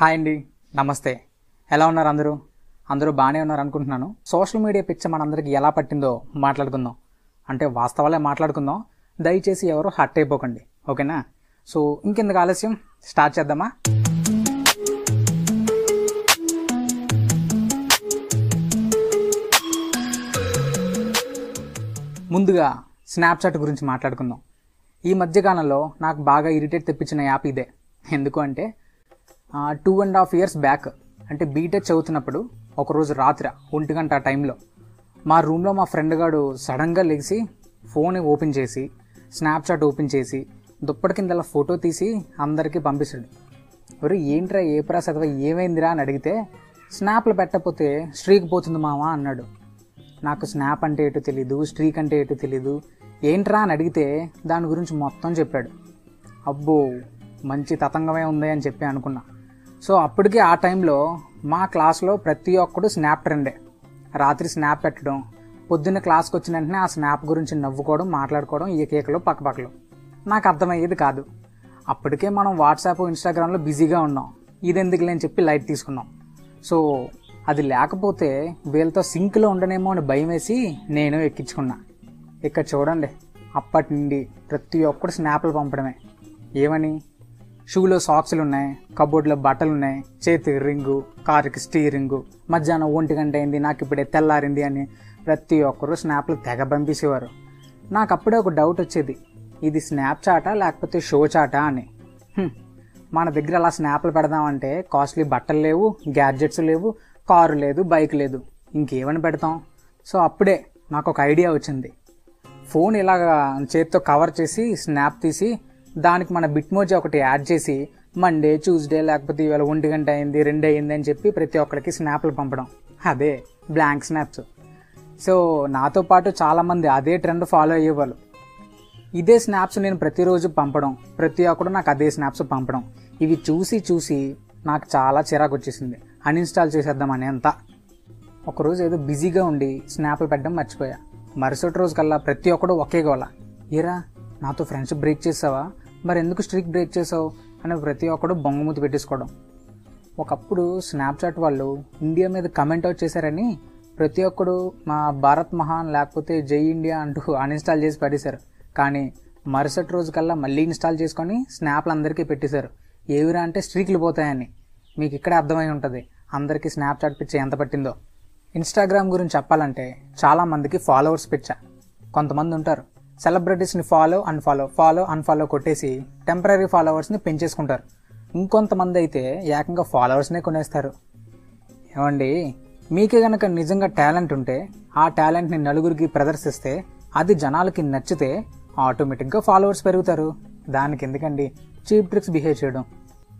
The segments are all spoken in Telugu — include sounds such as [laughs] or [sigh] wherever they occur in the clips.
హాయ్ అండి. నమస్తే. ఎలా ఉన్నారు అందరూ? అందరూ బాగానే ఉన్నారు అనుకుంటున్నాను. సోషల్ మీడియా పిచ్చ మనందరికీ ఎలా పట్టిందో మాట్లాడుకుందాం. అంటే వాస్తవాలే మాట్లాడుకుందాం. దయచేసి ఎవరు హట్ అయిపోకండి. ఓకేనా? సో ఇంకెందుకు ఆలస్యం? స్టార్ట్ చేద్దామా? ముందుగా స్నాప్చాట్ గురించి మాట్లాడుకుందాం. ఈ మధ్యకాలంలో నాకు బాగా ఇరిటేట్ తెప్పించిన యాప్ ఇదే. ఎందుకు అంటే two and half years back అంటే బీటెక్ చదువుతున్నప్పుడు ఒకరోజు రాత్రి ఒంటి గంట ఆ టైంలో మా రూమ్లో మా ఫ్రెండ్ గాడు సడన్గా లెగిసి ఫోన్ ఓపెన్ చేసి స్నాప్చాట్ ఓపెన్ చేసి దుప్పటి కింద ఫోటో తీసి అందరికీ పంపిస్తాడు. ఒరే ఏంట్రా ఏ ప్రాస్ అథవా ఏమైందిరా అని అడిగితే స్నాప్లు పెట్టకపోతే స్ట్రీక్ పోతుంది మావా అన్నాడు. నాకు స్నాప్ అంటే ఏటో తెలీదు స్ట్రీక్ అంటే ఏటో తెలీదు ఏంట్రా అని అడిగితే దాని గురించి మొత్తం చెప్పాడు. అబ్బో మంచి తతంగమే ఉంది అని చెప్పి అనుకున్నా. సో అప్పటికి ఆ టైంలో మా క్లాస్లో ప్రతి ఒక్కడు స్నాప్ ట్రెండే. రాత్రి స్నాప్ పెట్టడం పొద్దున్న క్లాస్కి వచ్చిన వెంటనే ఆ స్నాప్ గురించి నవ్వుకోవడం మాట్లాడుకోవడం ఈ కేకలు పక్కపక్కలు. నాకు అర్థమయ్యేది కాదు. అప్పటికే మనం వాట్సాప్ ఇన్స్టాగ్రామ్లో బిజీగా ఉన్నాం. ఇది లేని చెప్పి లైట్ తీసుకున్నాం. సో అది లేకపోతే వీళ్ళతో సింక్లో ఉండనేమో అని భయం వేసి నేను ఎక్కించుకున్నా. ఇక్కడ చూడండి అప్పటి నుండి ప్రతి ఒక్కడు స్నాప్లు పంపడమే. ఏమని? షూలో సాక్స్లు ఉన్నాయి కబోర్డ్లో బట్టలు ఉన్నాయి చేతికి రింగు కారుకి స్టీరింగు మధ్యాహ్నం ఒంటి గంట అయింది నాకు ఇప్పుడే తెల్లారింది అని ప్రతి ఒక్కరు స్నాప్లు తెగ పంపించేవారు నాకు అప్పుడే ఒక డౌట్ వచ్చేది ఇది స్నాప్ చాటా లేకపోతే షో చాటా అని. మన దగ్గర అలా స్నాప్లు పెడదామంటే కాస్ట్లీ బట్టలు లేవు గ్యాడ్జెట్స్ లేవు కారు లేదు బైక్ లేదు ఇంకేమని పెడతాం? సో అప్పుడే నాకు ఒక ఐడియా వచ్చింది. ఫోన్ ఇలాగా చేతితో కవర్ చేసి స్నాప్ తీసి దానికి మన బిట్మోజీ ఒకటి యాడ్ చేసి మండే ట్యూస్డే లేకపోతే ఇవాళ ఒంటి గంట అయింది రెండు అయింది అని చెప్పి ప్రతి ఒక్కరికి స్నాప్లు పంపడం. అదే బ్లాంక్ స్నాప్స్. సో నాతో పాటు చాలామంది అదే ట్రెండ్ ఫాలో అయ్యేవాళ్ళు. ఇదే స్నాప్స్ నేను ప్రతిరోజు పంపడం. ప్రతి ఒక్కడు నాకు అదే స్నాప్స్ పంపడం. ఇవి చూసి చూసి నాకు చాలా చిరాకు వచ్చేసింది. అన్ఇన్స్టాల్ చేసేద్దామని అంత ఒకరోజు ఏదో బిజీగా ఉండి స్నాప్లు పెట్టడం మర్చిపోయా. మరుసటి రోజు కల్లా ప్రతి ఒక్కడు ఒకే గోళ ఏరా నాతో ఫ్రెండ్షిప్ బ్రేక్ చేసావా? మరి ఎందుకు స్ట్రీక్ బ్రేక్ చేసావు? అని ప్రతి ఒక్కడు బొంగమూతి పెట్టేసుకోవడం. ఒకప్పుడు స్నాప్చాట్ వాళ్ళు ఇండియా మీద కమెంట్ అవుట్ చేశారని ప్రతి ఒక్కడు మా భారత్ మహాన్ లేకపోతే జై ఇండియా అంటూ అన్ఇన్స్టాల్ చేసి పడేశారు. కానీ మరుసటి రోజు కల్లా మళ్ళీ ఇన్స్టాల్ చేసుకొని స్నాప్లు అందరికీ పెట్టేశారు. ఏవిరా అంటే స్ట్రీక్లు పోతాయని. మీకు ఇక్కడే అర్థమై ఉంటుంది. అందరికీ స్నాప్చాట్ పిచ్చ ఎంత పట్టిందో. ఇన్స్టాగ్రామ్ గురించి చెప్పాలంటే చాలా మందికి ఫాలోవర్స్ పిచ్చ. కొంతమంది ఉంటారు. సెలబ్రిటీస్ని ఫాలో అన్ఫాలో ఫాలో అన్ఫాలో కొట్టేసి టెంపరీ ఫాలోవర్స్ని పెంచేసుకుంటారు. ఇంకొంతమంది అయితే ఏకంగా ఫాలోవర్స్నే కొనేస్తారు. ఏమండి? మీకే గనక నిజంగా టాలెంట్ ఉంటే ఆ టాలెంట్ని నలుగురికి ప్రదర్శిస్తే అది జనాలకి నచ్చితే ఆటోమేటిక్గా ఫాలోవర్స్ పెరుగుతారు. దానికి ఎందుకండి? చీప్ ట్రిక్స్ బిహేవ్ చేయడం.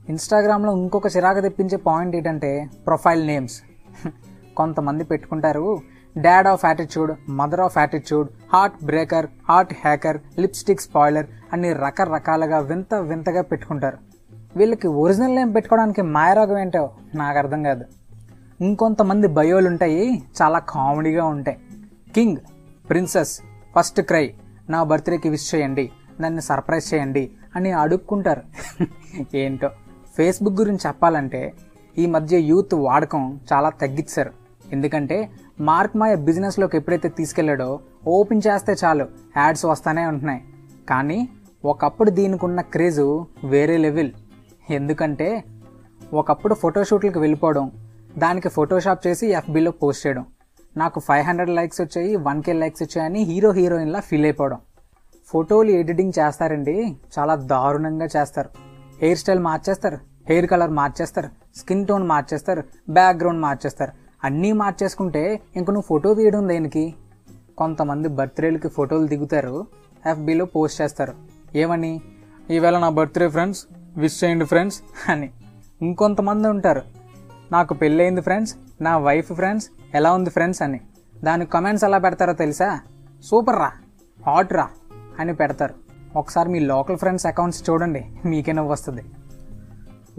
ఇన్స్టాగ్రామ్లో ఇంకొక చిరాకు తెప్పించే పాయింట్ ఏంటంటే ప్రొఫైల్ నేమ్స్ [laughs] కొంతమంది పెట్టుకుంటారు dad of attitude mother of attitude heart breaker heart hacker lipstick spoiler అన్ని రకరకాలుగా వింత వింతగా పెట్టుకుంటారు. వీళ్ళకి ఒరిజినల్ నేమ్ పెట్టుకోవడానికి మాయరోగం ఏంటో నాకు అర్థం కాదు. ఇంకొంతమంది బయోలు ఉంటాయి చాలా కామెడీగా ఉంటాయి. కింగ్ ప్రిన్సెస్ ఫస్ట్ క్రై నా బర్త్డేకి విష్ చేయండి నన్ను సర్ప్రైజ్ చేయండి అని అడుక్కుంటారు. [laughs] ఏంటో? ఫేస్బుక్ గురించి చెప్పాలంటే ఈ మధ్య యూత్ వాడకం చాలా తగ్గించారు. ఎందుకంటే మార్క్ మాయ బిజినెస్లోకి ఎప్పుడైతే తీసుకెళ్ళాడో ఓపెన్ చేస్తే చాలు యాడ్స్ వస్తానే ఉంటున్నాయి. కానీ ఒకప్పుడు దీనికి ఉన్న క్రేజు వేరే లెవెల్. ఎందుకంటే ఒకప్పుడు ఫోటోషూట్లకు వెళ్ళిపోవడం దానికి ఫోటోషాప్ చేసి ఎఫ్బీలో పోస్ట్ చేయడం నాకు ఫైవ్ హండ్రెడ్ లైక్స్ వచ్చాయి వన్ కే లైక్స్ వచ్చాయని హీరో హీరోయిన్లా ఫీల్ అయిపోవడం. ఫోటోలు ఎడిటింగ్ చేస్తారండి చాలా దారుణంగా చేస్తారు. హెయిర్ స్టైల్ మార్చేస్తారు హెయిర్ కలర్ మార్చేస్తారు స్కిన్ టోన్ మార్చేస్తారు బ్యాక్గ్రౌండ్ మార్చేస్తారు. అన్నీ మార్చేసుకుంటే ఇంక నువ్వు ఫోటో తీయడం దేనికి? కొంతమంది బర్త్డేలకి ఫోటోలు దిగుతారు ఎఫ్బీలో పోస్ట్ చేస్తారు. ఏమని? ఈవేళ నా బర్త్డే ఫ్రెండ్స్ విష్ చేయండి ఫ్రెండ్స్ అని. ఇంకొంతమంది ఉంటారు. నాకు పెళ్ళయింది ఫ్రెండ్స్ నా వైఫ్ ఫ్రెండ్స్ ఎలా ఉంది ఫ్రెండ్స్ అని. దాని కమెంట్స్ ఎలా పెడతారో తెలుసా? సూపర్ రా హాట్ రా అని పెడతారు. ఒకసారి మీ లోకల్ ఫ్రెండ్స్ అకౌంట్స్ చూడండి మీకే నవ్వు వస్తుంది.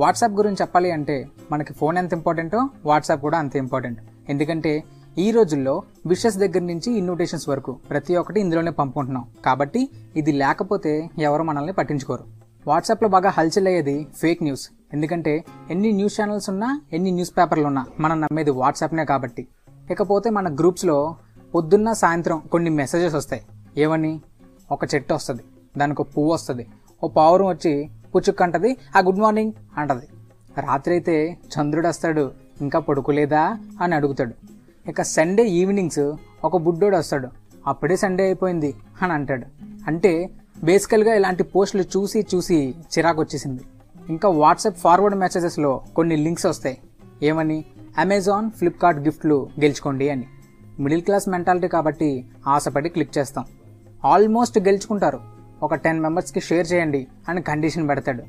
వాట్సాప్ గురించి చెప్పాలి అంటే మనకి ఫోన్ ఎంత ఇంపార్టెంటో వాట్సాప్ కూడా అంత ఇంపార్టెంట్. ఎందుకంటే ఈ రోజుల్లో విషెస్ దగ్గర నుంచి ఇన్విటేషన్స్ వరకు ప్రతి ఒక్కటి ఇందులోనే పంపుకుంటున్నాం. కాబట్టి ఇది లేకపోతే ఎవరు మనల్ని పట్టించుకోరు. వాట్సాప్లో బాగా హల్చల్ అయ్యేది ఫేక్ న్యూస్. ఎందుకంటే ఎన్ని న్యూస్ ఛానల్స్ ఉన్నా ఎన్ని న్యూస్ పేపర్లు ఉన్నా మనం నమ్మేది వాట్సాప్నే కాబట్టి. ఇకపోతే మన గ్రూప్స్లో పొద్దున్న సాయంత్రం కొన్ని మెసేజెస్ వస్తాయి. ఏమని? ఒక చెట్టు వస్తుంది. దానికి ఒక పువ్వు వస్తుంది. ఓ పావురం వచ్చి పుచ్చుక్కంటది ఆ గుడ్ మార్నింగ్ అంటది. రాత్రి అయితే చంద్రుడు వస్తాడు ఇంకా పడుకోలేదా అని అడుగుతాడు. ఇక సండే ఈవినింగ్స్ ఒక బుడ్డోడు వస్తాడు అప్పుడే సండే అయిపోయింది అని అంటాడు. అంటే బేసికల్గా ఇలాంటి పోస్టులు చూసి చూసి చిరాకు వచ్చేసింది ఇంకా వాట్సాప్ ఫార్వర్డ్ మెసేజెస్లో కొన్ని లింక్స్ వస్తాయి. ఏమని? అమెజాన్ ఫ్లిప్కార్ట్ గిఫ్ట్లు గెలుచుకోండి అని. మిడిల్ క్లాస్ మెంటాలిటీ కాబట్టి ఆశపడి క్లిక్ చేస్తాం. ఆల్మోస్ట్ గెలుచుకుంటారు. ఒక టెన్ మెంబర్స్కి షేర్ చేయండి అని కండిషన్ పెడతాడు.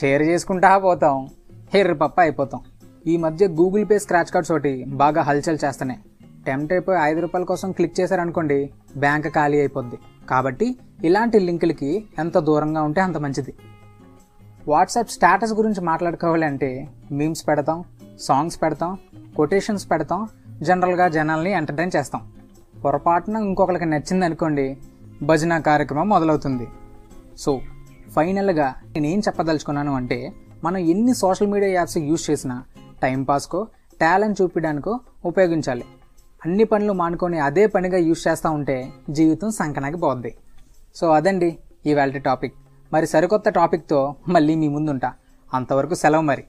షేర్ చేసుకుంటా పోతాం. హెర్ర పప్ప అయిపోతాం. ఈ మధ్య గూగుల్ పే స్క్రాచ్ కార్డ్స్ ఒకటి బాగా హల్చల్ చేస్తున్నాయి. టెంప్ట్ అయిపోయి ఐదు రూపాయల కోసం క్లిక్ చేశారనుకోండి బ్యాంక్ ఖాళీ అయిపోద్ది. కాబట్టి ఇలాంటి లింకులకి ఎంత దూరంగా ఉంటే అంత మంచిది. వాట్సాప్ స్టేటస్ గురించి మాట్లాడుకోవాలి అంటే మీమ్స్ పెడతాం సాంగ్స్ పెడతాం కొటేషన్స్ పెడతాం జనరల్గా జనాల్ని ఎంటర్టైన్ చేస్తాం. పొరపాటున ఇంకొకరికి నచ్చింది అనుకోండి భజన కార్యక్రమం మొదలవుతుంది. సో ఫైనల్గా నేనేం చెప్పదలుచుకున్నాను అంటే మనం ఎన్ని సోషల్ మీడియా యాప్స్ యూజ్ చేసినా టైంపాస్కో టాలెంట్ చూపించడానికో ఉపయోగించాలి. అన్ని పనులు మానుకొని అదే పనిగా యూజ్ చేస్తూ ఉంటే జీవితం సంకనాకి పోద్ది. సో అదండి ఇవాళ టాపిక్. మరి సరికొత్త టాపిక్తో మళ్ళీ మీ ముందుంటా. అంతవరకు సెలవు మరి.